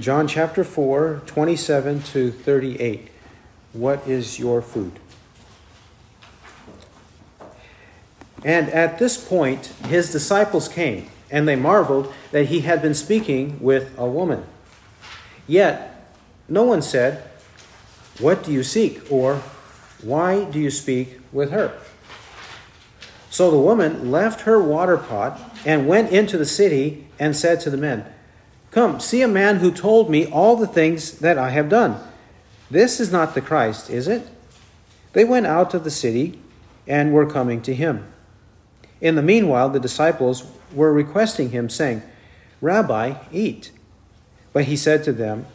John chapter 4, 27 to 38. What is your food? And at this point, his disciples came, and they marveled that he had been speaking with a woman. Yet, no one said, What do you seek? or Why do you speak with her? So the woman left her water pot and went into the city and said to the men, Come, see a man who told me all the things that I have done. This is not the Christ, is it? They went out of the city and were coming to him. In the meanwhile, the disciples were requesting him, saying, Rabbi, eat. But he said to them,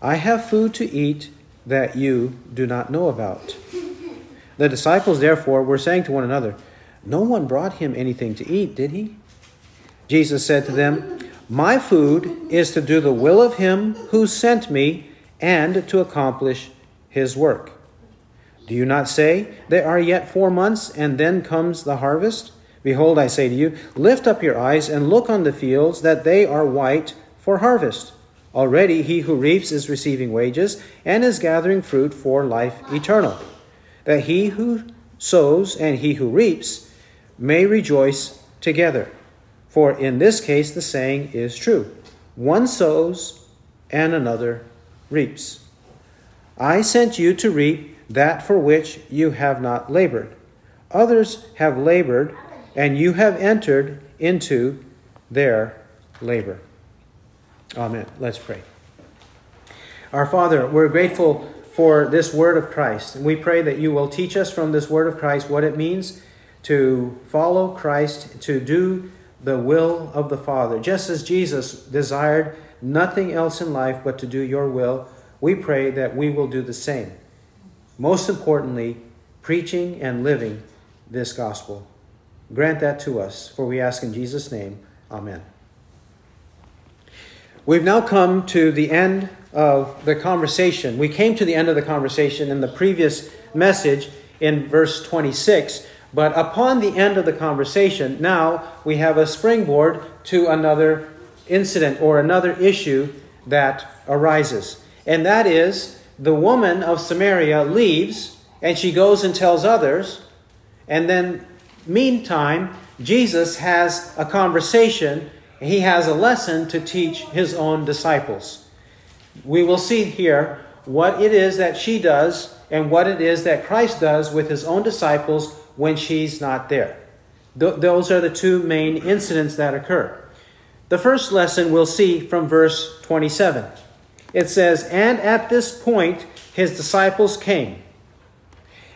I have food to eat that you do not know about. The disciples, therefore, were saying to one another, No one brought him anything to eat, did he? Jesus said to them, my food is to do the will of him who sent me and to accomplish his work. Do you not say, There are yet four months, and then comes the harvest? Behold, I say to you, lift up your eyes and look on the fields, that they are white for harvest. Already he who reaps is receiving wages, and is gathering fruit for life eternal, that he who sows and he who reaps may rejoice together. For in this case, the saying is true one sows and another reaps. I sent you to reap that for which you have not labored. Others have labored, and you have entered into their labor. Amen. Let's pray. Our Father, we're grateful for this word of Christ, and we pray that you will teach us from this word of Christ what it means to follow Christ, to do the will of the Father. Just as Jesus desired nothing else in life but to do your will, we pray that we will do the same. Most importantly, preaching and living this gospel. Grant that to us, for we ask in Jesus' name. Amen. We've now come to the end of the conversation. We came to the end of the conversation in the previous message in verse 26 but upon the end of the conversation, now we have a springboard to another incident or another issue that arises. And that is the woman of Samaria leaves and she goes and tells others. And then, meantime, Jesus has a conversation. He has a lesson to teach his own disciples. We will see here what it is that she does and what it is that Christ does with his own disciples when she's not there. Th- those are the two main incidents that occur. The first lesson we'll see from verse 27. It says, And at this point his disciples came.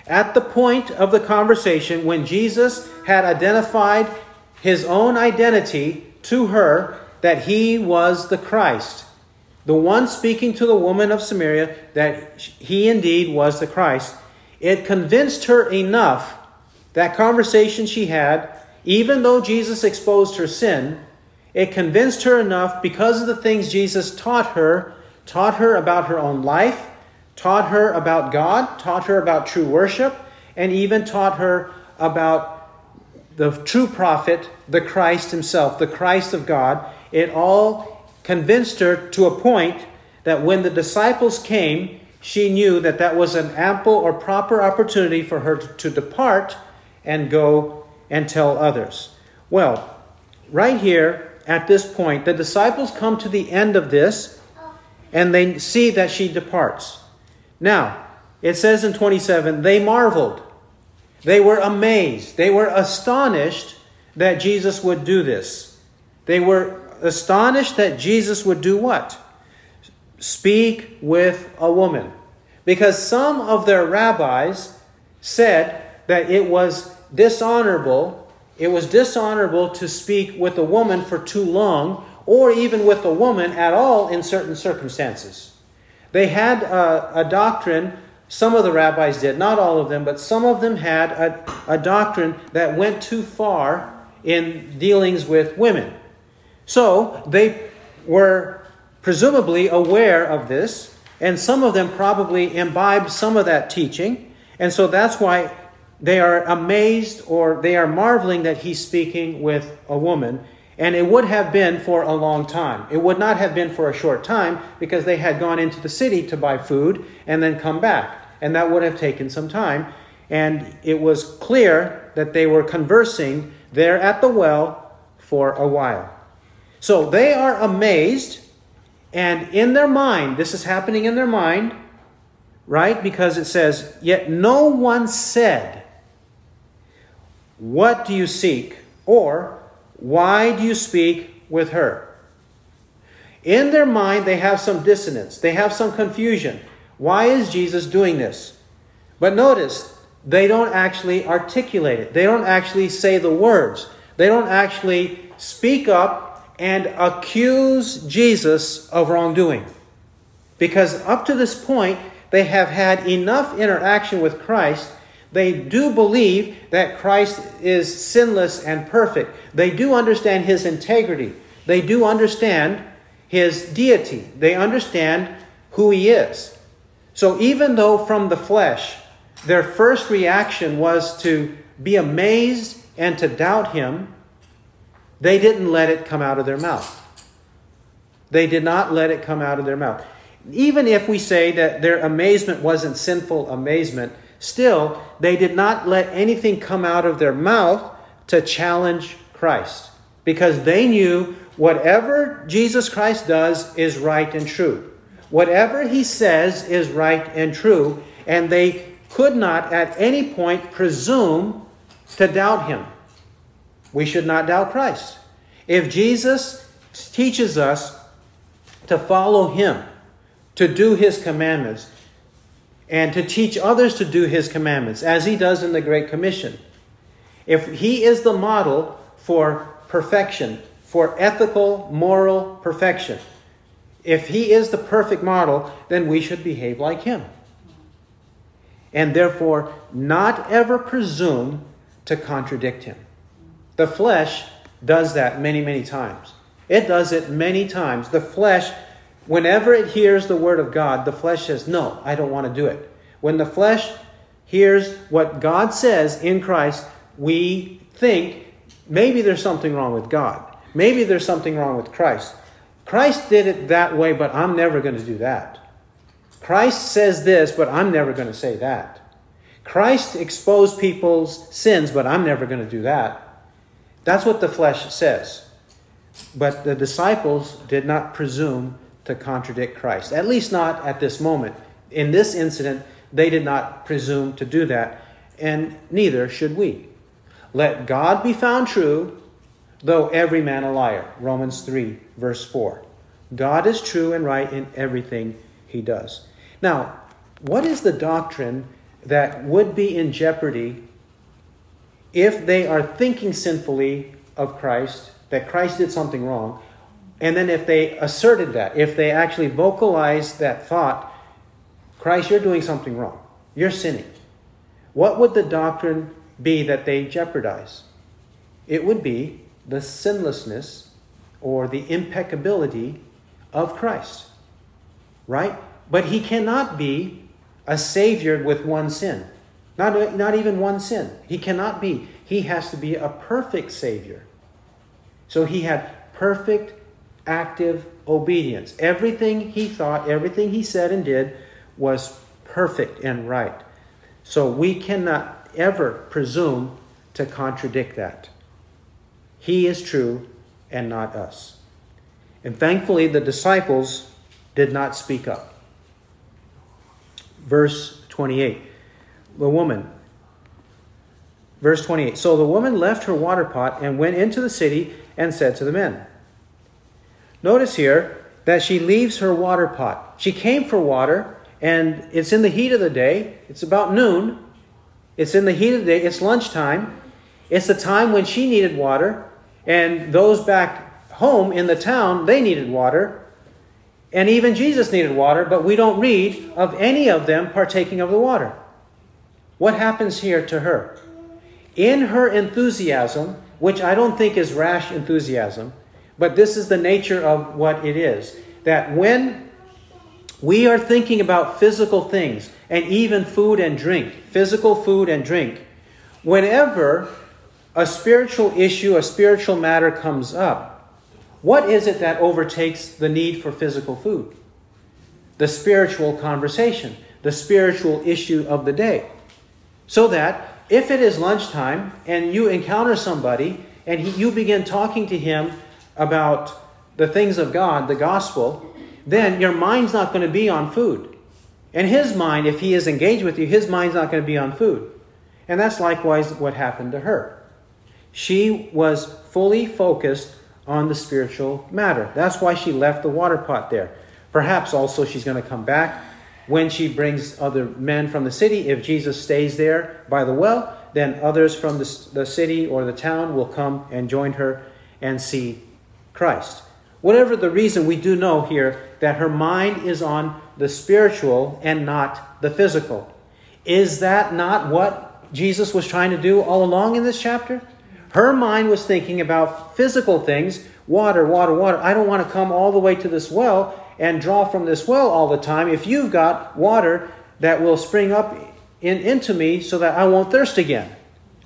At the point of the conversation when Jesus had identified his own identity to her that he was the Christ, the one speaking to the woman of Samaria that he indeed was the Christ, it convinced her enough that conversation she had, even though Jesus exposed her sin, it convinced her enough because of the things Jesus taught her, taught her about her own life, taught her about God, taught her about true worship, and even taught her about the true prophet, the Christ himself, the Christ of God. It all convinced her to a point that when the disciples came, she knew that that was an ample or proper opportunity for her to depart and go and tell others. Well, right here at this point, the disciples come to the end of this and they see that she departs. Now, it says in 27 they marveled, they were amazed, they were astonished that Jesus would do this. They were astonished that Jesus would do what? Speak with a woman. Because some of their rabbis said that it was dishonorable, it was dishonorable to speak with a woman for too long, or even with a woman at all in certain circumstances. They had a, a doctrine, some of the rabbis did, not all of them, but some of them had a, a doctrine that went too far in dealings with women. So they were presumably aware of this, and some of them probably imbibed some of that teaching. And so that's why they are amazed or they are marveling that he's speaking with a woman. And it would have been for a long time. It would not have been for a short time because they had gone into the city to buy food and then come back. And that would have taken some time. And it was clear that they were conversing there at the well for a while. So they are amazed, and in their mind, this is happening in their mind, right? Because it says, Yet no one said, What do you seek? Or, Why do you speak with her? In their mind, they have some dissonance, they have some confusion. Why is Jesus doing this? But notice, they don't actually articulate it. They don't actually say the words. They don't actually speak up and accuse Jesus of wrongdoing. Because up to this point, they have had enough interaction with Christ. They do believe that Christ is sinless and perfect. They do understand his integrity. They do understand his deity. They understand who he is. So even though from the flesh, their first reaction was to be amazed and to doubt him, they didn't let it come out of their mouth. They did not let it come out of their mouth. Even if we say that their amazement wasn't sinful amazement, still, they did not let anything come out of their mouth to challenge Christ because they knew whatever Jesus Christ does is right and true. Whatever he says is right and true, and they could not at any point presume to doubt him. We should not doubt Christ. If Jesus teaches us to follow him, to do his commandments, and to teach others to do his commandments, as he does in the Great Commission, if he is the model for perfection, for ethical, moral perfection, if he is the perfect model, then we should behave like him and therefore not ever presume to contradict him. The flesh does that many, many times. It does it many times. The flesh, whenever it hears the word of God, the flesh says, No, I don't want to do it. When the flesh hears what God says in Christ, we think maybe there's something wrong with God. Maybe there's something wrong with Christ. Christ did it that way, but I'm never going to do that. Christ says this, but I'm never going to say that. Christ exposed people's sins, but I'm never going to do that. That's what the flesh says. But the disciples did not presume to contradict Christ, at least not at this moment. In this incident, they did not presume to do that, and neither should we. Let God be found true, though every man a liar. Romans 3, verse 4. God is true and right in everything he does. Now, what is the doctrine that would be in jeopardy if they are thinking sinfully of Christ, that Christ did something wrong, and then if they asserted that, if they actually vocalized that thought, Christ, you're doing something wrong, you're sinning, what would the doctrine be that they jeopardize? It would be the sinlessness or the impeccability of Christ, right? But he cannot be a savior with one sin. Not, not even one sin. He cannot be. He has to be a perfect savior. So he had perfect, active obedience. Everything he thought, everything he said and did was perfect and right. So we cannot ever presume to contradict that. He is true and not us. And thankfully, the disciples did not speak up verse 28. The woman. Verse 28. So the woman left her water pot and went into the city and said to the men. Notice here that she leaves her water pot. She came for water, and it's in the heat of the day. It's about noon. It's in the heat of the day. It's lunchtime. It's the time when she needed water, and those back home in the town, they needed water. And even Jesus needed water, but we don't read of any of them partaking of the water. What happens here to her? In her enthusiasm, which I don't think is rash enthusiasm, but this is the nature of what it is, that when we are thinking about physical things and even food and drink, physical food and drink, whenever a spiritual issue, a spiritual matter comes up, what is it that overtakes the need for physical food? The spiritual conversation, the spiritual issue of the day. So that if it is lunchtime and you encounter somebody and he, you begin talking to him about the things of God, the gospel, then your mind's not going to be on food. And his mind, if he is engaged with you, his mind's not going to be on food. And that's likewise what happened to her. She was fully focused on the spiritual matter. That's why she left the water pot there. Perhaps also she's going to come back when she brings other men from the city. If Jesus stays there by the well, then others from the, the city or the town will come and join her and see Christ. Whatever the reason, we do know here that her mind is on the spiritual and not the physical. Is that not what Jesus was trying to do all along in this chapter? Her mind was thinking about physical things water, water, water. I don't want to come all the way to this well and draw from this well all the time. If you've got water that will spring up in, into me so that I won't thirst again,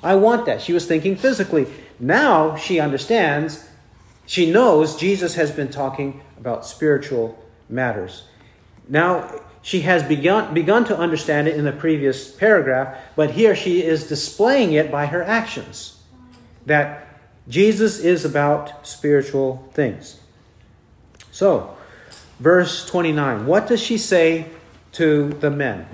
I want that. She was thinking physically. Now she understands, she knows Jesus has been talking about spiritual matters. Now she has begun, begun to understand it in the previous paragraph, but here she is displaying it by her actions that Jesus is about spiritual things. So, verse 29, what does she say to the men?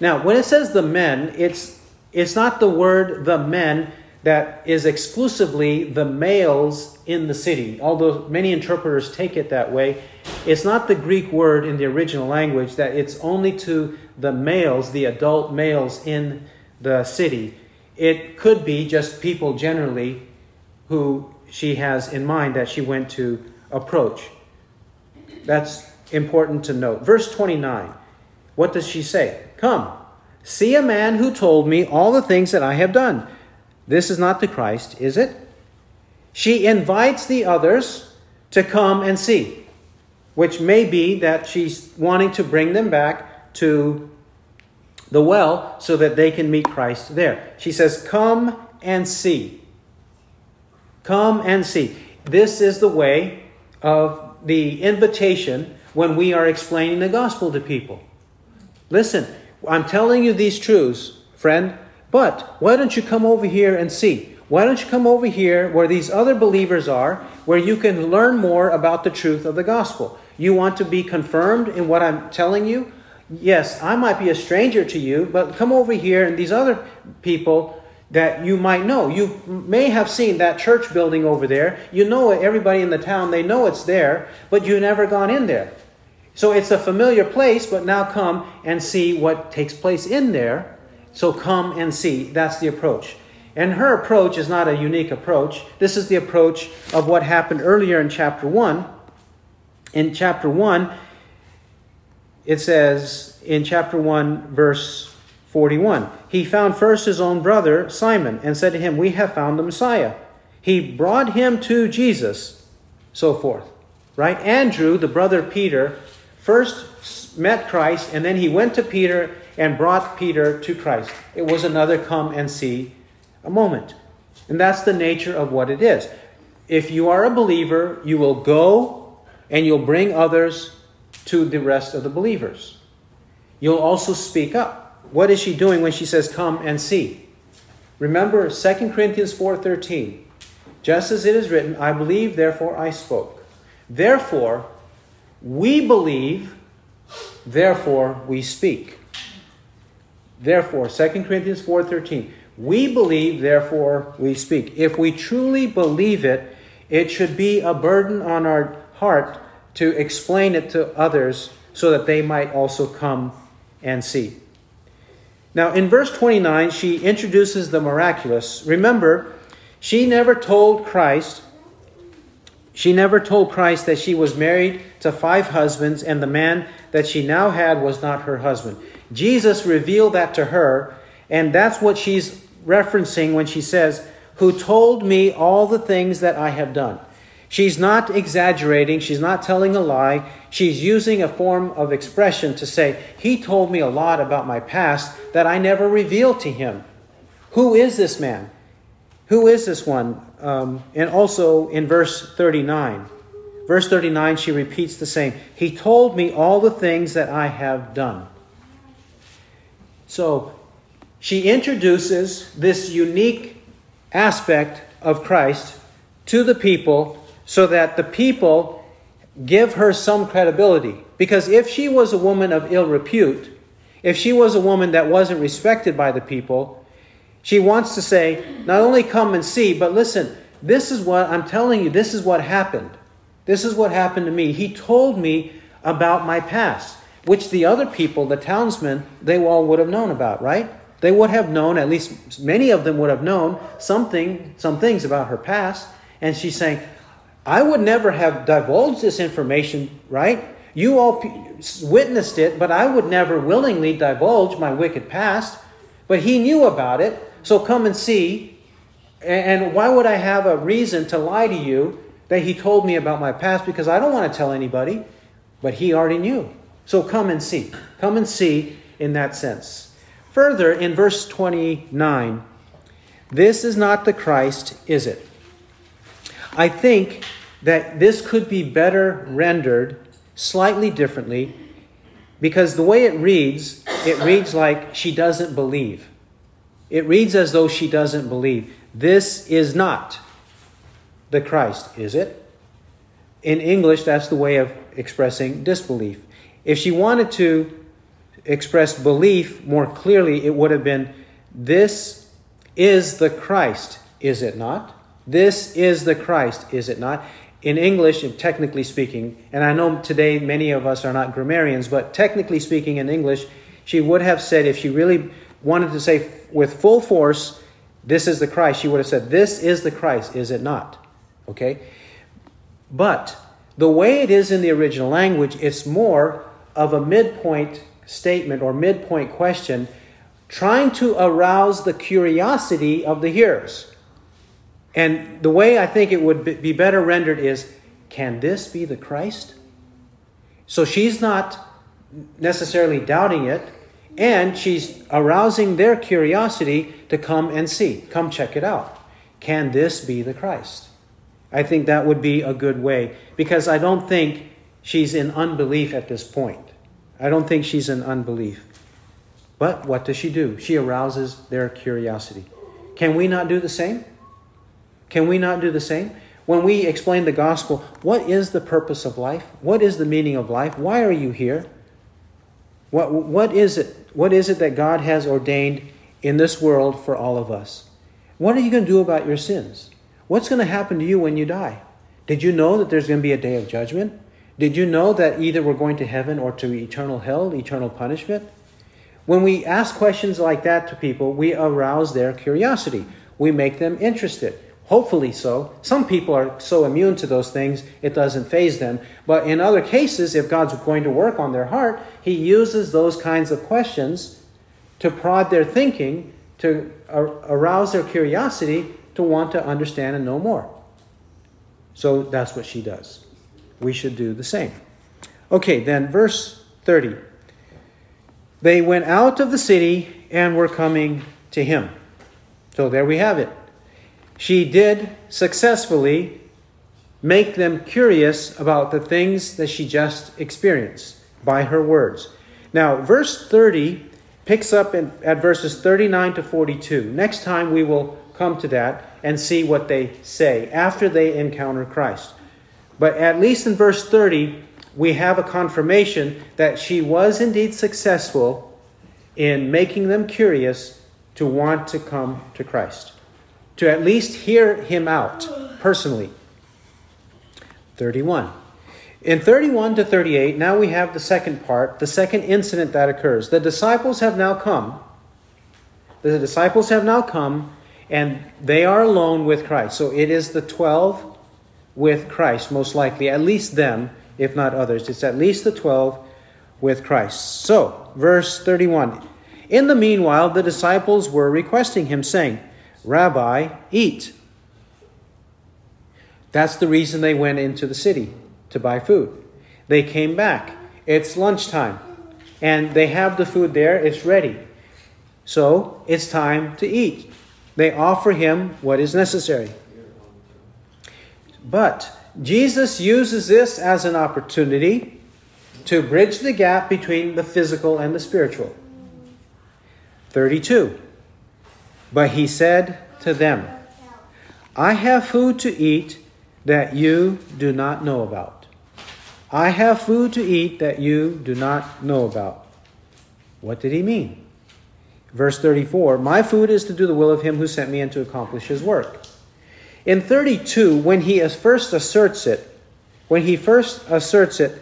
Now, when it says the men, it's it's not the word the men that is exclusively the males in the city, although many interpreters take it that way. It's not the Greek word in the original language that it's only to the males, the adult males in the city. It could be just people generally who she has in mind that she went to approach. That's important to note. Verse 29, what does she say? Come, see a man who told me all the things that I have done. This is not the Christ, is it? She invites the others to come and see, which may be that she's wanting to bring them back to the well so that they can meet Christ there. She says, Come and see. Come and see. This is the way of the invitation when we are explaining the gospel to people. Listen, I'm telling you these truths, friend, but why don't you come over here and see? Why don't you come over here where these other believers are, where you can learn more about the truth of the gospel? You want to be confirmed in what I'm telling you? yes, I might be a stranger to you, but come over here and these other people that you might know. You may have seen that church building over there. You know it, everybody in the town, they know it's there, but you've never gone in there. So it's a familiar place, but now come and see what takes place in there. So come and see. That's the approach. And her approach is not a unique approach. This is the approach of what happened earlier in chapter 1. In chapter 1, it says in chapter 1, verse 41 He found first his own brother, Simon, and said to him, We have found the Messiah. He brought him to Jesus, so forth. Right? Andrew, the brother Peter, first met Christ, and then he went to Peter and brought Peter to Christ. It was another come and see a moment. And that's the nature of what it is. If you are a believer, you will go and you'll bring others to the rest of the believers. You'll also speak up. What is she doing when she says, Come and see? Remember 2 Corinthians 4:13. Just as it is written, I believe, therefore I spoke. Therefore, we believe, therefore we speak. Therefore, 2 Corinthians 4:13. We believe, therefore we speak. If we truly believe it, it should be a burden on our heart to explain it to others so that they might also come and see. Now, in verse 29, she introduces the miraculous. Remember, she never told Christ, she never told Christ that she was married to five husbands and the man that she now had was not her husband. Jesus revealed that to her, and that's what she's referencing when she says, Who told me all the things that I have done. She's not exaggerating, she's not telling a lie. She's using a form of expression to say, He told me a lot about my past that I never revealed to him. Who is this man? Who is this one? Um, and also in verse 39. Verse 39, she repeats the same. He told me all the things that I have done. So she introduces this unique aspect of Christ to the people so that the people give her some credibility. Because if she was a woman of ill repute, if she was a woman that wasn't respected by the people, she wants to say, not only come and see, but listen, this is what I'm telling you, this is what happened. This is what happened to me. He told me about my past, which the other people, the townsmen, they all would have known about, right? They would have known, at least many of them would have known something, some things about her past. And she's saying, I would never have divulged this information, right? You all witnessed it, but I would never willingly divulge my wicked past. But he knew about it, so come and see. And why would I have a reason to lie to you that he told me about my past? Because I don't want to tell anybody, but he already knew. So come and see. Come and see in that sense. Further, in verse 29, this is not the Christ, is it? I think that this could be better rendered slightly differently because the way it reads, it reads like she doesn't believe. It reads as though she doesn't believe. This is not the Christ, is it? In English, that's the way of expressing disbelief. If she wanted to express belief more clearly, it would have been, This is the Christ, is it not? This is the Christ, is it not? In English, technically speaking, and I know today many of us are not grammarians, but technically speaking in English, she would have said, if she really wanted to say with full force, This is the Christ, she would have said, This is the Christ, is it not? Okay? But the way it is in the original language, it's more of a midpoint statement or midpoint question trying to arouse the curiosity of the hearers. And the way I think it would be better rendered is can this be the Christ? So she's not necessarily doubting it, and she's arousing their curiosity to come and see, come check it out. Can this be the Christ? I think that would be a good way because I don't think she's in unbelief at this point. I don't think she's in unbelief. But what does she do? She arouses their curiosity. Can we not do the same? Can we not do the same? When we explain the gospel, what is the purpose of life? What is the meaning of life? Why are you here? What, what, is it, what is it that God has ordained in this world for all of us? What are you going to do about your sins? What's going to happen to you when you die? Did you know that there's going to be a day of judgment? Did you know that either we're going to heaven or to eternal hell, eternal punishment? When we ask questions like that to people, we arouse their curiosity. We make them interested. Hopefully so. Some people are so immune to those things, it doesn't faze them. But in other cases, if God's going to work on their heart, He uses those kinds of questions to prod their thinking, to arouse their curiosity, to want to understand and know more. So that's what she does. We should do the same. Okay, then verse 30. They went out of the city and were coming to him. So there we have it she did successfully make them curious about the things that she just experienced by her words. Now, verse 30 picks up in, at verses 39 to 42. Next time we will come to that and see what they say after they encounter Christ. But at least in verse 30, we have a confirmation that she was indeed successful in making them curious to want to come to Christ to at least hear him out personally. 31. In 31 to 38, now we have the second part, the second incident that occurs. The disciples have now come. The disciples have now come, and they are alone with Christ. So it is the 12 with Christ, most likely, at least them, if not others. It's at least the 12 with Christ. So, verse 31. In the meanwhile, the disciples were requesting him, saying, Rabbi, eat. That's the reason they went into the city to buy food. They came back. It's lunchtime. And they have the food there, it's ready. So it's time to eat. they offer him what is necessary. But Jesus uses this as an opportunity to bridge the gap between the physical and the spiritual. 32. But he said to them, I have food to eat that you do not know about. I have food to eat that you do not know about. What did he mean? Verse 34 My food is to do the will of him who sent me and to accomplish his work. In 32, when he first asserts it, when he first asserts it,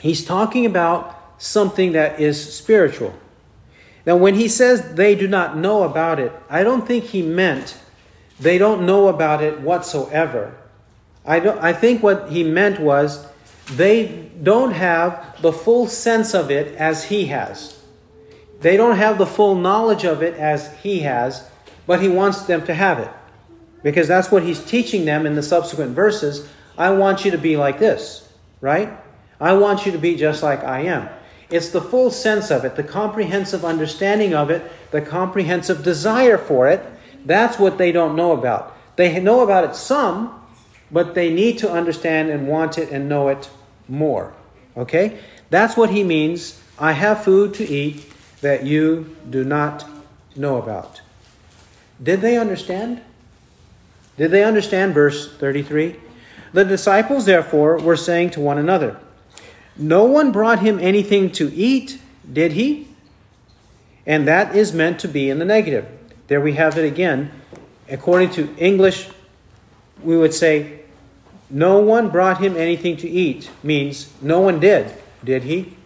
he's talking about something that is spiritual. Now, when he says they do not know about it, I don't think he meant they don't know about it whatsoever. I, don't, I think what he meant was they don't have the full sense of it as he has. They don't have the full knowledge of it as he has, but he wants them to have it. Because that's what he's teaching them in the subsequent verses. I want you to be like this, right? I want you to be just like I am. It's the full sense of it, the comprehensive understanding of it, the comprehensive desire for it. That's what they don't know about. They know about it some, but they need to understand and want it and know it more. Okay? That's what he means. I have food to eat that you do not know about. Did they understand? Did they understand verse 33? The disciples, therefore, were saying to one another, No one brought him anything to eat, did he? And that is meant to be in the negative. There we have it again. According to English, we would say, No one brought him anything to eat, means no one did, did he?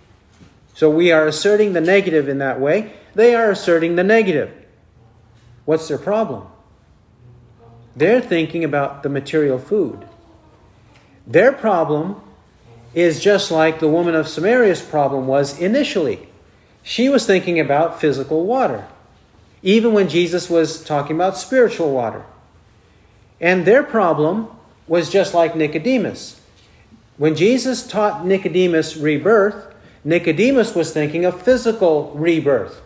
So we are asserting the negative in that way. They are asserting the negative. What's their problem? They're thinking about the material food. Their problem is just like the woman of Samaria's problem was initially. She was thinking about physical water, even when Jesus was talking about spiritual water. And their problem was just like Nicodemus. When Jesus taught Nicodemus rebirth, Nicodemus was thinking of physical rebirth.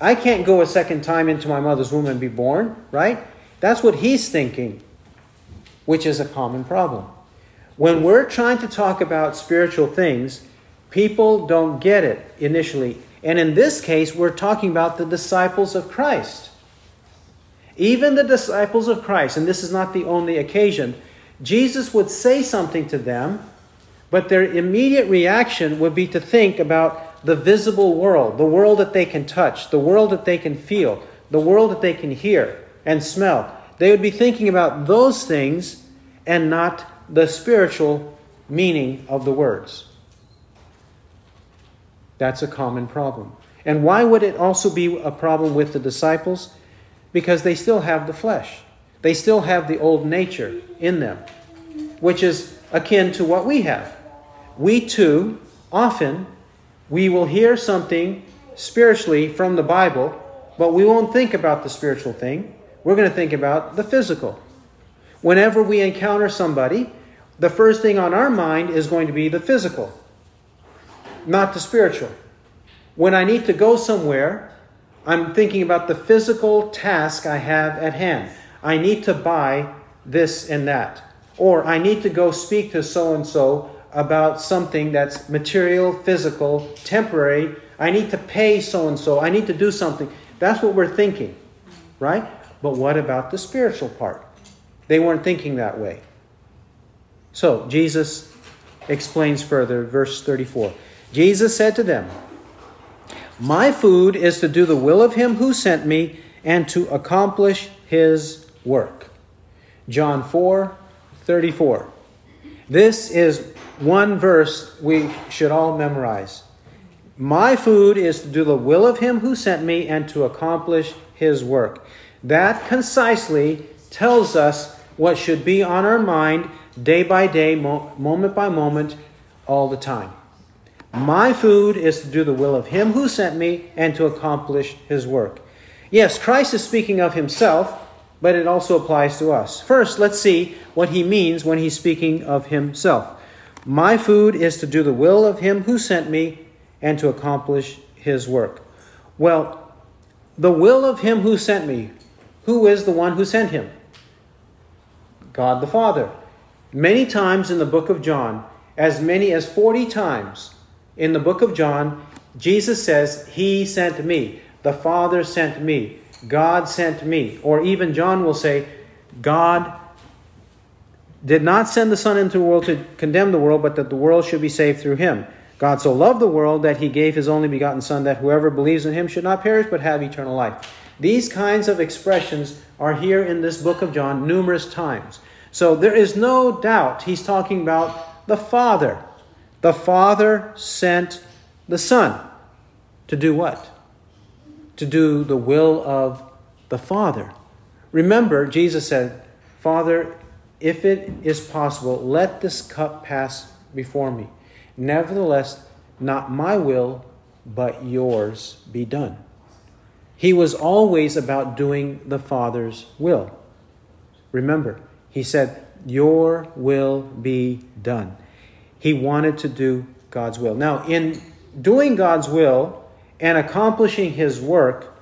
I can't go a second time into my mother's womb and be born, right? That's what he's thinking, which is a common problem. When we're trying to talk about spiritual things, people don't get it initially. And in this case, we're talking about the disciples of Christ. Even the disciples of Christ, and this is not the only occasion, Jesus would say something to them, but their immediate reaction would be to think about the visible world, the world that they can touch, the world that they can feel, the world that they can hear and smell. They would be thinking about those things and not the spiritual meaning of the words. That's a common problem. And why would it also be a problem with the disciples? Because they still have the flesh. They still have the old nature in them, which is akin to what we have. We too, often, we will hear something spiritually from the Bible, but we won't think about the spiritual thing. We're going to think about the physical. Whenever we encounter somebody, the first thing on our mind is going to be the physical, not the spiritual. When I need to go somewhere, I'm thinking about the physical task I have at hand. I need to buy this and that. Or I need to go speak to so and so about something that's material, physical, temporary. I need to pay so and so. I need to do something. That's what we're thinking, right? But what about the spiritual part? They weren't thinking that way. So, Jesus explains further, verse 34. Jesus said to them, My food is to do the will of him who sent me and to accomplish his work. John 4 34. This is one verse we should all memorize. My food is to do the will of him who sent me and to accomplish his work. That concisely tells us what should be on our mind day by day, moment by moment, all the time. My food is to do the will of him who sent me and to accomplish his work. Yes, Christ is speaking of himself, but it also applies to us. First, let's see what he means when he's speaking of himself. My food is to do the will of him who sent me and to accomplish his work. Well, the will of him who sent me, Who is the one who sent him? God the Father. Many times in the book of John, as many as 40 times in the book of John, Jesus says, He sent me. The Father sent me. God sent me. Or even John will say, God did not send the Son into the world to condemn the world, but that the world should be saved through him. God so loved the world that he gave his only begotten Son, that whoever believes in him should not perish, but have eternal life. These kinds of expressions are here in this book of John numerous times. So there is no doubt he's talking about the Father. The Father sent the Son to do what? To do the will of the Father. Remember, Jesus said, Father, if it is possible, let this cup pass before me. Nevertheless, not my will, but yours be done. He was always about doing the Father's will. Remember, he said, Your will be done. He wanted to do God's will. Now, in doing God's will and accomplishing his work,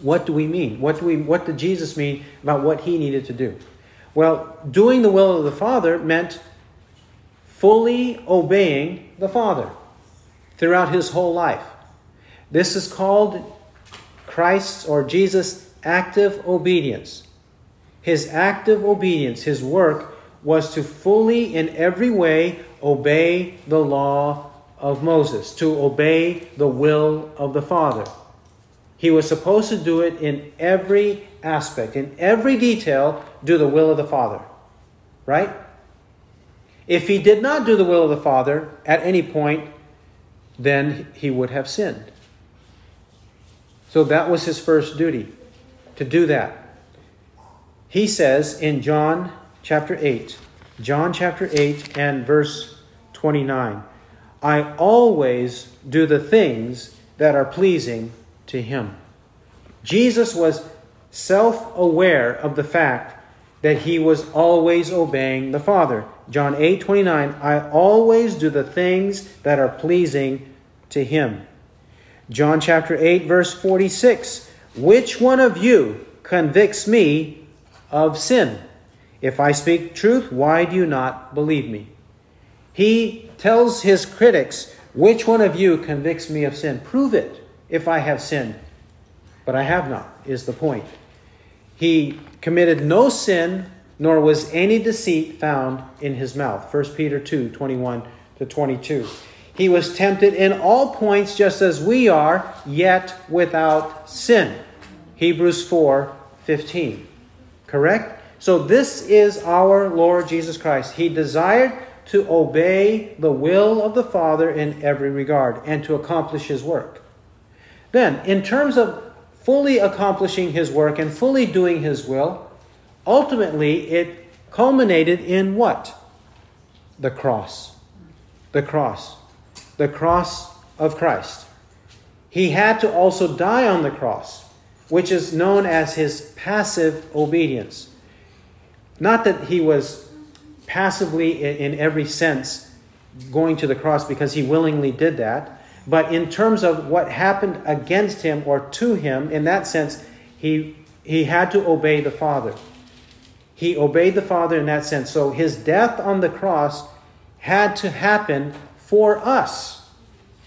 what do we mean? What, do we, what did Jesus mean about what he needed to do? Well, doing the will of the Father meant fully obeying the Father throughout his whole life. This is called Christ's or Jesus' active obedience. His active obedience, his work, was to fully, in every way, obey the law of Moses, to obey the will of the Father. He was supposed to do it in every aspect, in every detail, do the will of the Father. Right? If he did not do the will of the Father at any point, then he would have sinned. So that was his first duty, to do that. He says in John chapter 8, John chapter 8 and verse 29, I always do the things that are pleasing to him. Jesus was self aware of the fact that he was always obeying the Father. John 8 29, I always do the things that are pleasing to him. John chapter 8, verse 46, which one of you convicts me of sin. If I speak truth, why do you not believe me? He tells his critics, Which one of you convicts me of sin? Prove it if I have sinned. But I have not, is the point. He committed no sin, nor was any deceit found in his mouth. 1 Peter 2 21 to 22. He was tempted in all points just as we are, yet without sin. Hebrews 4 15. Correct? So, this is our Lord Jesus Christ. He desired to obey the will of the Father in every regard and to accomplish his work. Then, in terms of fully accomplishing his work and fully doing his will, ultimately it culminated in what? The cross. The cross. The cross of Christ. He had to also die on the cross which is known as his passive obedience. Not that he was passively, in every sense, going to the cross because he willingly did that, but in terms of what happened against him or to him, in that sense, he, he had to obey the Father. He obeyed the Father in that sense. So his death on the cross had to happen for us.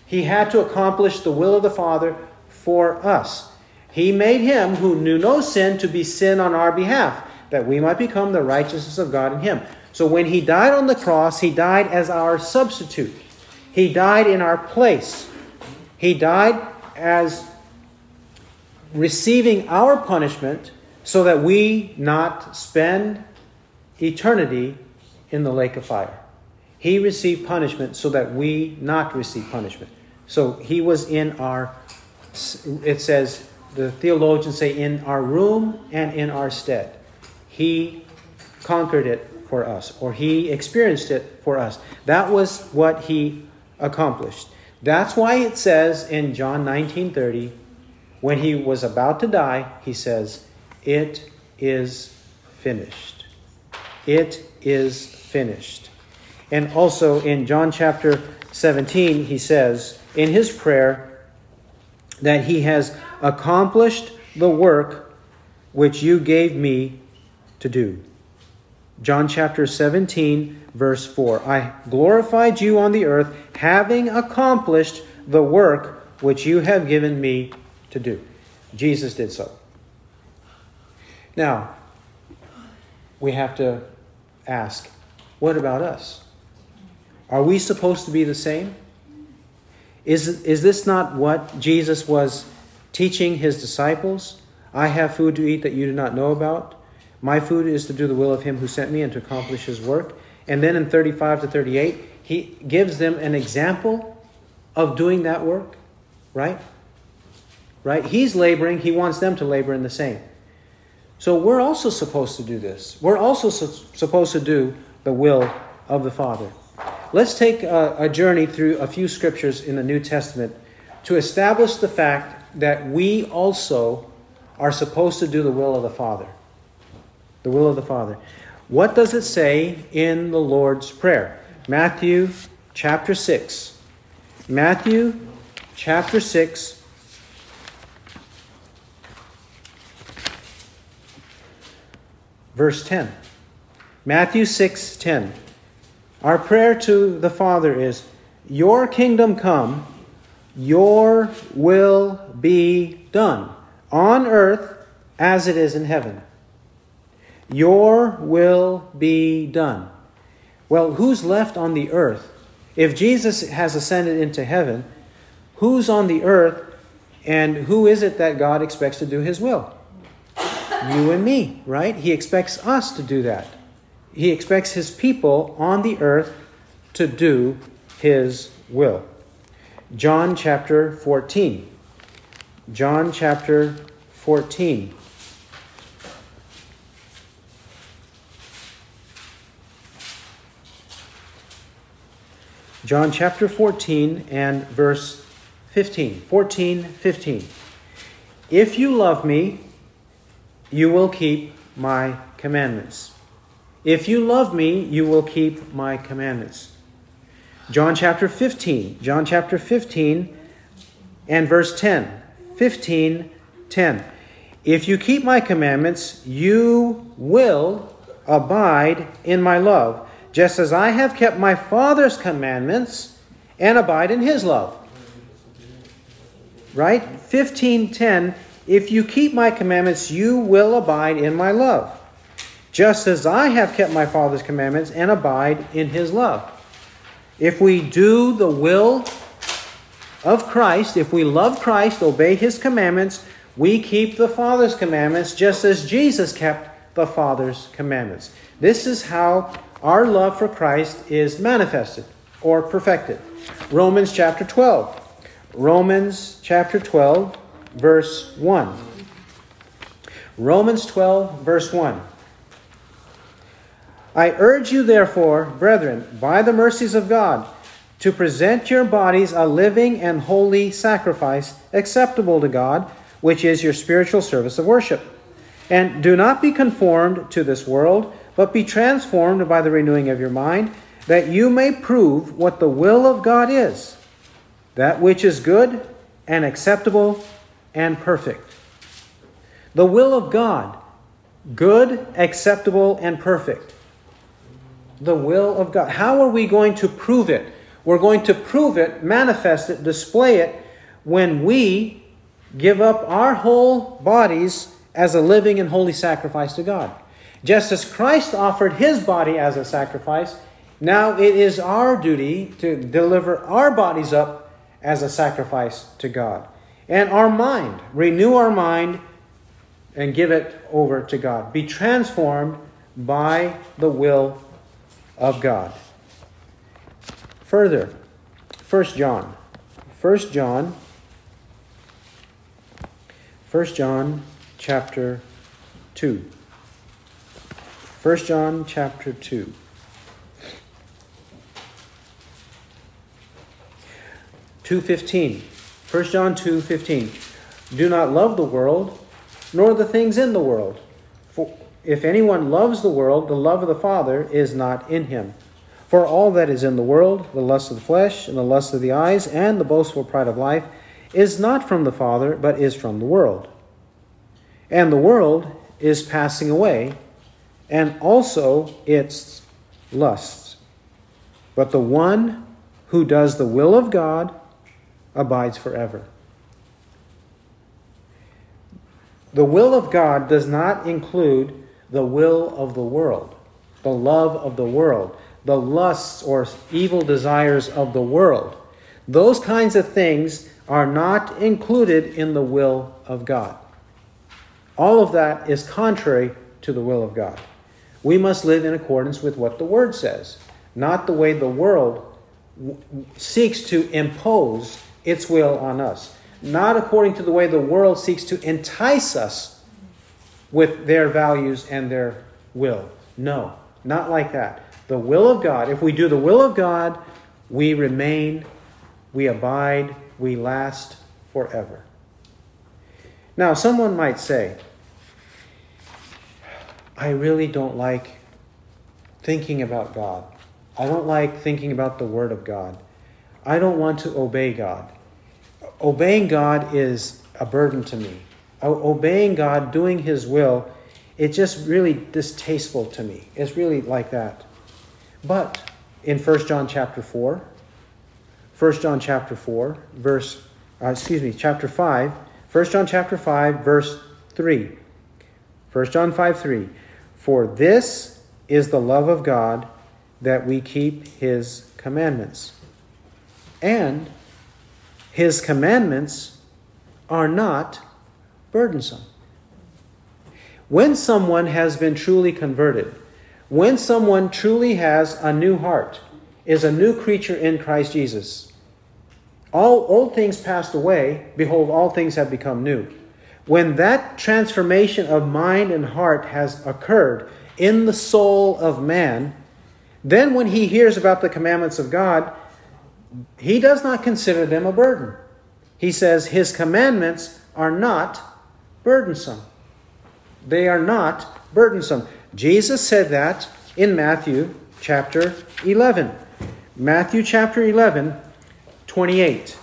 He had to accomplish the will of the Father for us. He made him who knew no sin to be sin on our behalf, that we might become the righteousness of God in him. So when he died on the cross, he died as our substitute. He died in our place. He died as receiving our punishment so that we not spend eternity in the lake of fire. He received punishment so that we not receive punishment. So he was in our, it says, the theologians say, in our room and in our stead. He conquered it for us, or he experienced it for us. That was what he accomplished. That's why it says in John 19:30, when he was about to die, he says, "It is finished." It is finished. And also in John chapter 17, he says in his prayer that he has accomplished the work which you gave me to do. John chapter 17, verse 4. I glorified you on the earth, having accomplished the work which you have given me to do. Jesus did so. Now, we have to ask what about us? Are we supposed to be the same? Is, is this not what Jesus was teaching his disciples? I have food to eat that you do not know about. My food is to do the will of him who sent me and to accomplish his work. And then in 35 to 38, he gives them an example of doing that work, right? Right? He's laboring, he wants them to labor in the same. So we're also supposed to do this. We're also su- supposed to do the will of the Father. Let's take a, a journey through a few scriptures in the New Testament to establish the fact that we also are supposed to do the will of the Father. The will of the Father. What does it say in the Lord's Prayer? Matthew chapter 6. Matthew chapter 6. Verse 10. Matthew 6 10. Our prayer to the Father is Your kingdom come, your will be done on earth as it is in heaven. Your will be done. Well, who's left on the earth? If Jesus has ascended into heaven, who's on the earth and who is it that God expects to do his will? You and me, right? He expects us to do that. He expects his people on the earth to do his will. John chapter 14. John chapter 14. John chapter 14 and verse 15. 14, 15. If you love me, you will keep my commandments. If you love me, you will keep my commandments. John chapter 15. John chapter 15 and verse 10. 15, 10. If you keep my commandments, you will abide in my love just as I have kept my Father's commandments and abide in his love. Right? 15:10 If you keep my commandments, you will abide in my love, just as I have kept my Father's commandments and abide in his love. If we do the will of Christ, if we love Christ, obey his commandments, we keep the Father's commandments just as Jesus kept the Father's commandments. This is how our love for Christ is manifested or perfected. Romans chapter 12. Romans chapter 12, verse 1. Romans 12, verse 1. I urge you, therefore, brethren, by the mercies of God, to present your bodies a living and holy sacrifice acceptable to God, which is your spiritual service of worship. And do not be conformed to this world but be transformed by the renewing of your mind, that you may prove what the will of God is, that which is good and acceptable and perfect. The will of God, good, acceptable, and perfect. The will of God. How are we going to prove it? We're going to prove it, manifest it, display it when we give up our whole bodies as a living and holy sacrifice to God. Just as Christ offered his body as a sacrifice, now it is our duty to deliver our bodies up as a sacrifice to God. And our mind, renew our mind and give it over to God. Be transformed by the will of God. Further, 1 John. 1 John 1 John chapter 2. 1 John chapter 2. Two fifteen. 1 John two fifteen. Do not love the world, nor the things in the world. For if anyone loves the world, the love of the Father is not in him. For all that is in the world, the lust of the flesh, and the lust of the eyes, and the boastful pride of life, is not from the Father, but is from the world. And the world is passing away, and also its lusts. But the one who does the will of God abides forever. The will of God does not include the will of the world, the love of the world, the lusts or evil desires of the world. Those kinds of things are not included in the will of God. All of that is contrary to the will of God. We must live in accordance with what the Word says, not the way the world seeks to impose its will on us, not according to the way the world seeks to entice us with their values and their will. No, not like that. The will of God, if we do the will of God, we remain, we abide, we last forever. Now, someone might say, I really don't like thinking about God. I don't like thinking about the Word of God. I don't want to obey God. Obeying God is a burden to me. Obeying God, doing His will, it's just really distasteful to me. It's really like that. But in 1 John chapter 4, 1 John chapter 4, verse, uh, excuse me, chapter 5, 1 John chapter 5, verse 3. 1 John 5, 3. For this is the love of God that we keep his commandments. And his commandments are not burdensome. When someone has been truly converted, when someone truly has a new heart, is a new creature in Christ Jesus, all old things passed away, behold, all things have become new. When that transformation of mind and heart has occurred in the soul of man, then when he hears about the commandments of God, he does not consider them a burden. He says his commandments are not burdensome. They are not burdensome. Jesus said that in Matthew chapter 11. Matthew chapter 11, 28.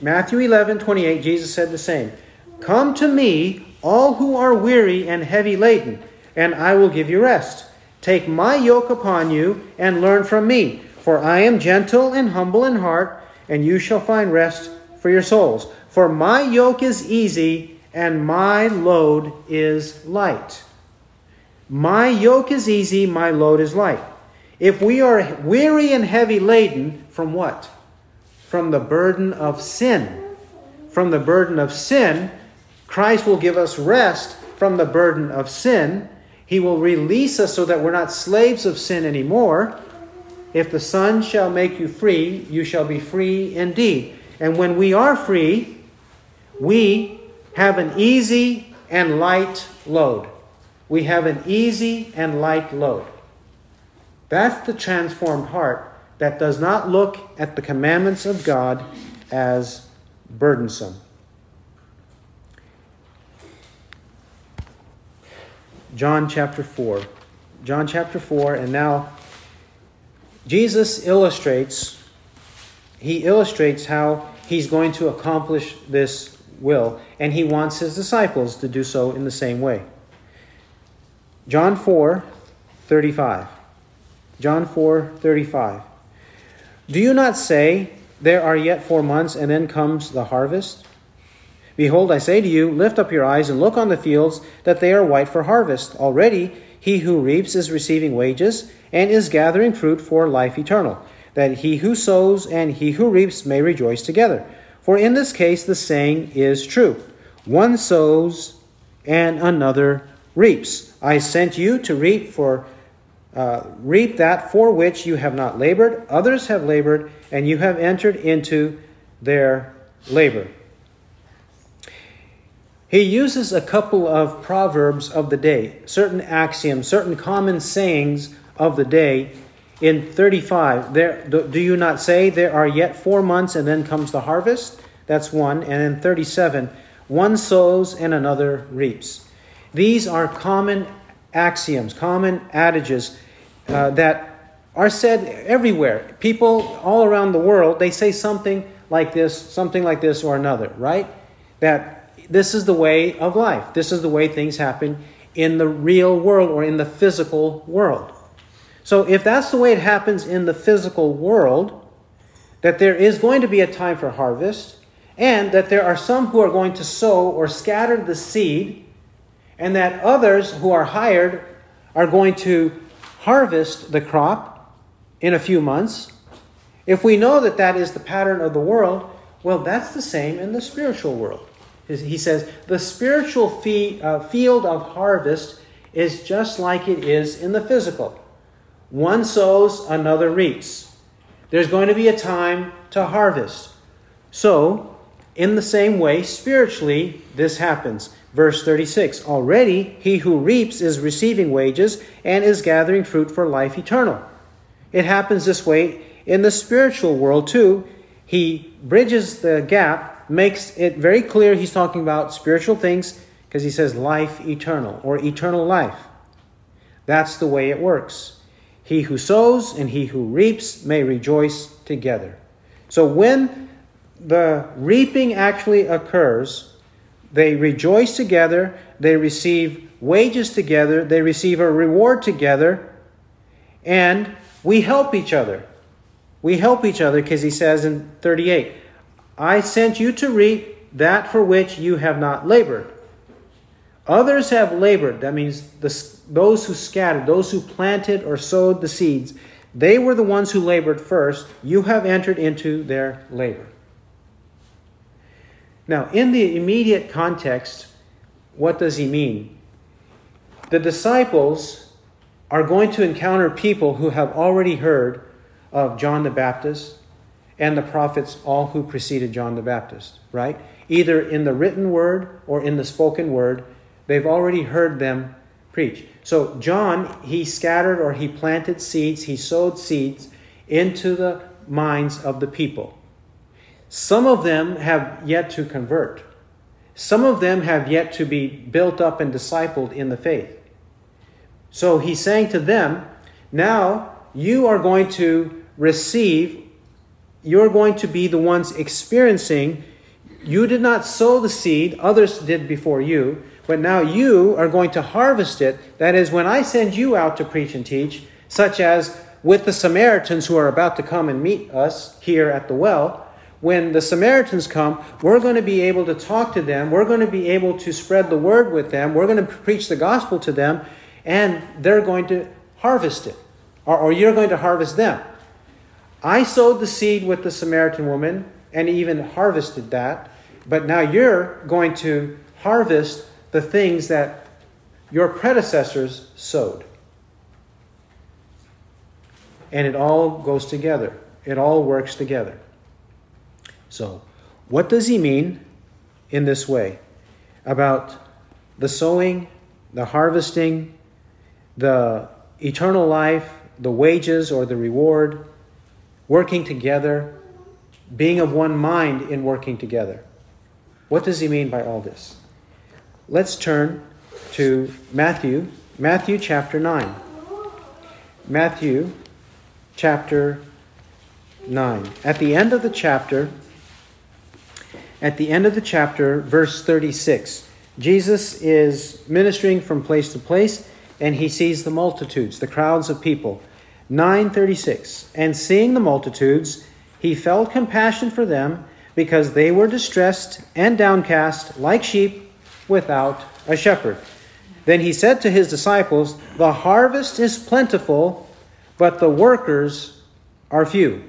Matthew 11, 28, Jesus said the same. Come to me, all who are weary and heavy laden, and I will give you rest. Take my yoke upon you and learn from me, for I am gentle and humble in heart, and you shall find rest for your souls. For my yoke is easy and my load is light. My yoke is easy, my load is light. If we are weary and heavy laden, from what? From the burden of sin. From the burden of sin, Christ will give us rest from the burden of sin. He will release us so that we're not slaves of sin anymore. If the Son shall make you free, you shall be free indeed. And when we are free, we have an easy and light load. We have an easy and light load. That's the transformed heart that does not look at the commandments of God as burdensome. John chapter 4. John chapter 4, and now Jesus illustrates, he illustrates how he's going to accomplish this will, and he wants his disciples to do so in the same way. John 4, 35. John 4, 35. Do you not say, There are yet four months, and then comes the harvest? Behold, I say to you, lift up your eyes and look on the fields, that they are white for harvest. Already he who reaps is receiving wages, and is gathering fruit for life eternal, that he who sows and he who reaps may rejoice together. For in this case the saying is true one sows and another reaps. I sent you to reap for uh, reap that for which you have not labored. Others have labored, and you have entered into their labor. He uses a couple of proverbs of the day, certain axioms, certain common sayings of the day. In 35, there, do you not say there are yet four months and then comes the harvest? That's one. And in 37, one sows and another reaps. These are common axioms, common adages uh, that are said everywhere. People all around the world, they say something like this, something like this or another, right? That this is the way of life. This is the way things happen in the real world or in the physical world. So, if that's the way it happens in the physical world, that there is going to be a time for harvest, and that there are some who are going to sow or scatter the seed, and that others who are hired are going to harvest the crop in a few months, if we know that that is the pattern of the world, well, that's the same in the spiritual world. He says the spiritual fee, uh, field of harvest is just like it is in the physical. One sows, another reaps. There's going to be a time to harvest. So, in the same way, spiritually, this happens. Verse 36 Already he who reaps is receiving wages and is gathering fruit for life eternal. It happens this way in the spiritual world too. He bridges the gap, makes it very clear he's talking about spiritual things because he says life eternal or eternal life. That's the way it works. He who sows and he who reaps may rejoice together. So when the reaping actually occurs, they rejoice together, they receive wages together, they receive a reward together, and we help each other. We help each other because he says in 38, I sent you to reap that for which you have not labored. Others have labored. That means the, those who scattered, those who planted or sowed the seeds, they were the ones who labored first. You have entered into their labor. Now, in the immediate context, what does he mean? The disciples are going to encounter people who have already heard of John the Baptist and the prophets, all who preceded John the Baptist, right? Either in the written word or in the spoken word, they've already heard them preach. So, John, he scattered or he planted seeds, he sowed seeds into the minds of the people. Some of them have yet to convert. Some of them have yet to be built up and discipled in the faith. So he's saying to them, now you are going to receive, you're going to be the ones experiencing. You did not sow the seed, others did before you, but now you are going to harvest it. That is, when I send you out to preach and teach, such as with the Samaritans who are about to come and meet us here at the well, when the Samaritans come, we're going to be able to talk to them. We're going to be able to spread the word with them. We're going to preach the gospel to them, and they're going to harvest it, or, or you're going to harvest them. I sowed the seed with the Samaritan woman and even harvested that, but now you're going to harvest the things that your predecessors sowed. And it all goes together, it all works together. So, what does he mean in this way about the sowing, the harvesting, the eternal life, the wages or the reward, working together, being of one mind in working together? What does he mean by all this? Let's turn to Matthew, Matthew chapter 9. Matthew chapter 9. At the end of the chapter, at the end of the chapter, verse 36. Jesus is ministering from place to place, and he sees the multitudes, the crowds of people. 936. And seeing the multitudes, he felt compassion for them because they were distressed and downcast like sheep without a shepherd. Then he said to his disciples, The harvest is plentiful, but the workers are few.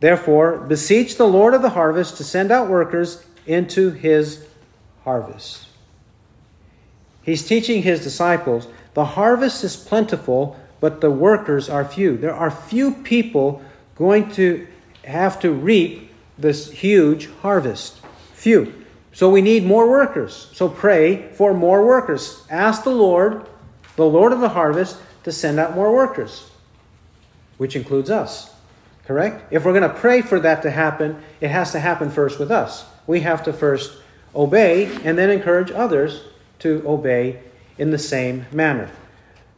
Therefore, beseech the Lord of the harvest to send out workers into his harvest. He's teaching his disciples the harvest is plentiful, but the workers are few. There are few people going to have to reap this huge harvest. Few. So we need more workers. So pray for more workers. Ask the Lord, the Lord of the harvest, to send out more workers, which includes us. Correct? If we're going to pray for that to happen, it has to happen first with us. We have to first obey and then encourage others to obey in the same manner.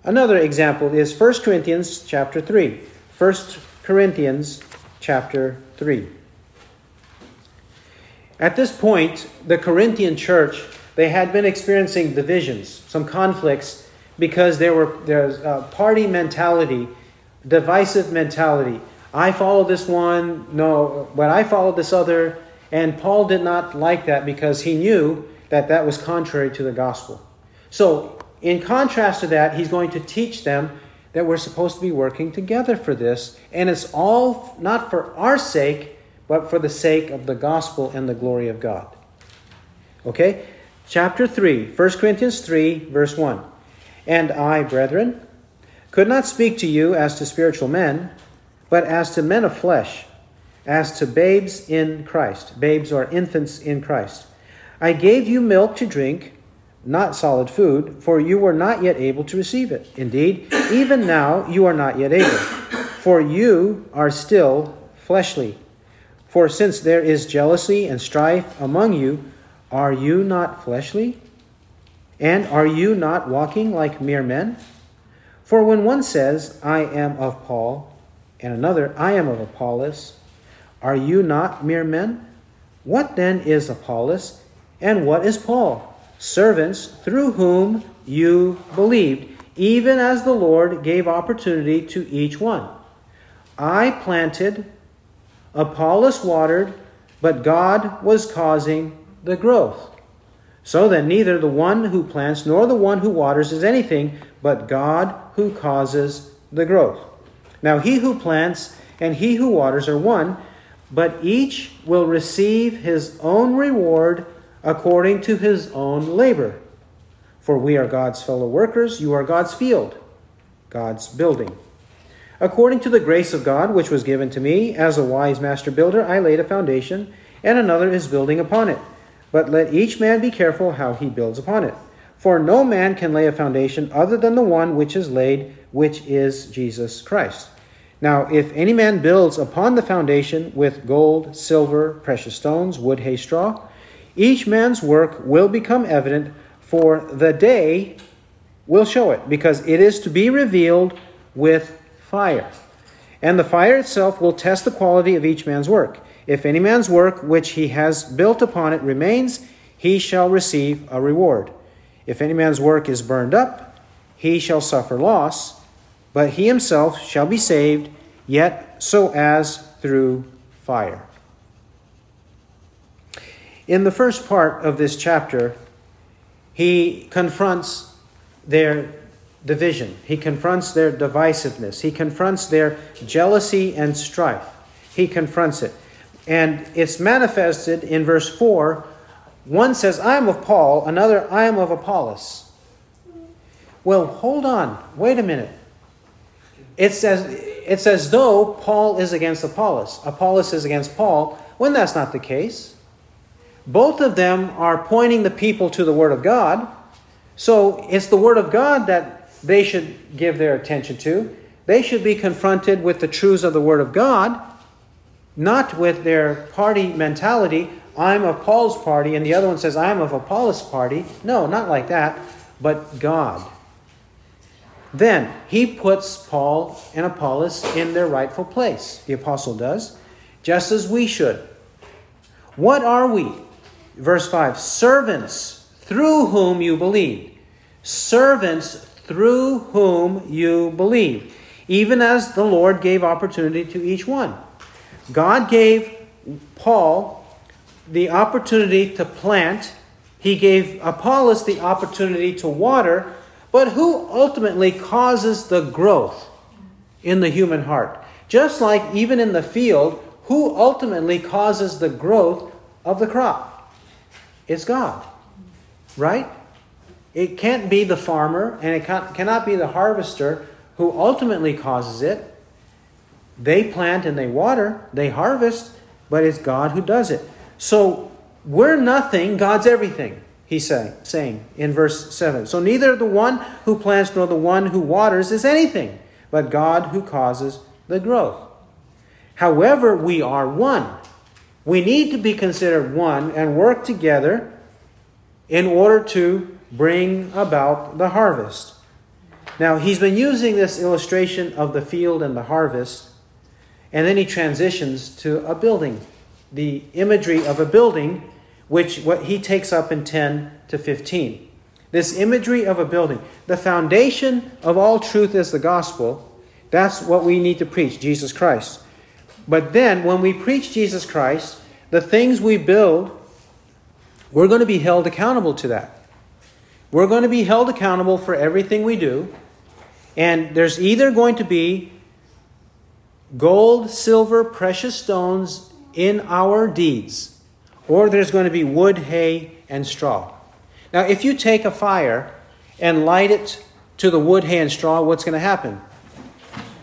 Another example is 1 Corinthians chapter 3. 1 Corinthians chapter 3. At this point, the Corinthian church they had been experiencing divisions, some conflicts, because there were there's a party mentality, divisive mentality. I follow this one, no, but I follow this other. And Paul did not like that because he knew that that was contrary to the gospel. So, in contrast to that, he's going to teach them that we're supposed to be working together for this. And it's all not for our sake, but for the sake of the gospel and the glory of God. Okay? Chapter 3, 1 Corinthians 3, verse 1. And I, brethren, could not speak to you as to spiritual men, but as to men of flesh, as to babes in Christ. Babes are infants in Christ. I gave you milk to drink, not solid food, for you were not yet able to receive it. Indeed, even now you are not yet able, for you are still fleshly. For since there is jealousy and strife among you, are you not fleshly? And are you not walking like mere men? For when one says, I am of Paul, and another, I am of Apollos, are you not mere men? What then is Apollos, and what is Paul? Servants through whom you believed, even as the Lord gave opportunity to each one. I planted, Apollos watered, but God was causing the growth. So then, neither the one who plants nor the one who waters is anything, but God who causes the growth. Now, he who plants and he who waters are one, but each will receive his own reward according to his own labor. For we are God's fellow workers, you are God's field, God's building. According to the grace of God which was given to me, as a wise master builder, I laid a foundation, and another is building upon it. But let each man be careful how he builds upon it. For no man can lay a foundation other than the one which is laid, which is Jesus Christ. Now, if any man builds upon the foundation with gold, silver, precious stones, wood, hay, straw, each man's work will become evident, for the day will show it, because it is to be revealed with fire. And the fire itself will test the quality of each man's work. If any man's work which he has built upon it remains, he shall receive a reward. If any man's work is burned up, he shall suffer loss, but he himself shall be saved, yet so as through fire. In the first part of this chapter, he confronts their division. He confronts their divisiveness. He confronts their jealousy and strife. He confronts it. And it's manifested in verse 4. One says, I am of Paul, another, I am of Apollos. Well, hold on. Wait a minute. It says, it's as though Paul is against Apollos, Apollos is against Paul, when that's not the case. Both of them are pointing the people to the Word of God. So it's the Word of God that they should give their attention to. They should be confronted with the truths of the Word of God, not with their party mentality. I'm of Paul's party, and the other one says, I'm of Apollos' party. No, not like that, but God. Then he puts Paul and Apollos in their rightful place. The apostle does, just as we should. What are we? Verse 5 Servants through whom you believed. Servants through whom you believe, even as the Lord gave opportunity to each one. God gave Paul the opportunity to plant, he gave Apollos the opportunity to water, but who ultimately causes the growth in the human heart? Just like even in the field, who ultimately causes the growth of the crop? It's God, right? It can't be the farmer and it cannot be the harvester who ultimately causes it. They plant and they water, they harvest, but it's God who does it. So we're nothing, God's everything, he's saying, saying in verse 7. So neither the one who plants nor the one who waters is anything, but God who causes the growth. However, we are one. We need to be considered one and work together in order to bring about the harvest. Now, he's been using this illustration of the field and the harvest, and then he transitions to a building. The imagery of a building which what he takes up in 10 to 15. This imagery of a building. The foundation of all truth is the gospel. That's what we need to preach, Jesus Christ. But then, when we preach Jesus Christ, the things we build, we're going to be held accountable to that. We're going to be held accountable for everything we do. And there's either going to be gold, silver, precious stones in our deeds, or there's going to be wood, hay, and straw. Now, if you take a fire and light it to the wood, hay, and straw, what's going to happen?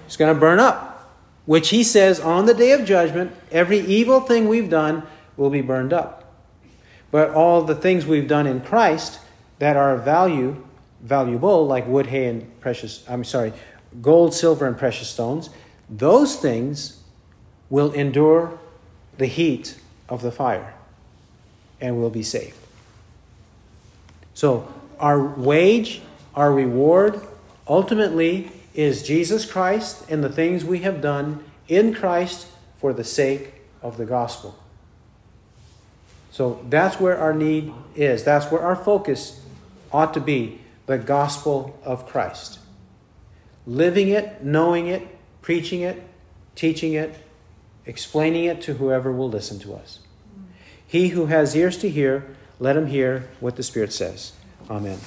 It's going to burn up, which he says on the day of judgment, every evil thing we've done will be burned up. But all the things we've done in Christ that are value, valuable, like wood, hay, and precious, I'm sorry, gold, silver, and precious stones, those things will endure the heat of the fire and will be saved. So, our wage, our reward, ultimately is Jesus Christ and the things we have done in Christ for the sake of the gospel. So, that's where our need is. That's where our focus ought to be the gospel of Christ. Living it, knowing it, preaching it, teaching it, explaining it to whoever will listen to us. He who has ears to hear, let him hear what the Spirit says. Amen.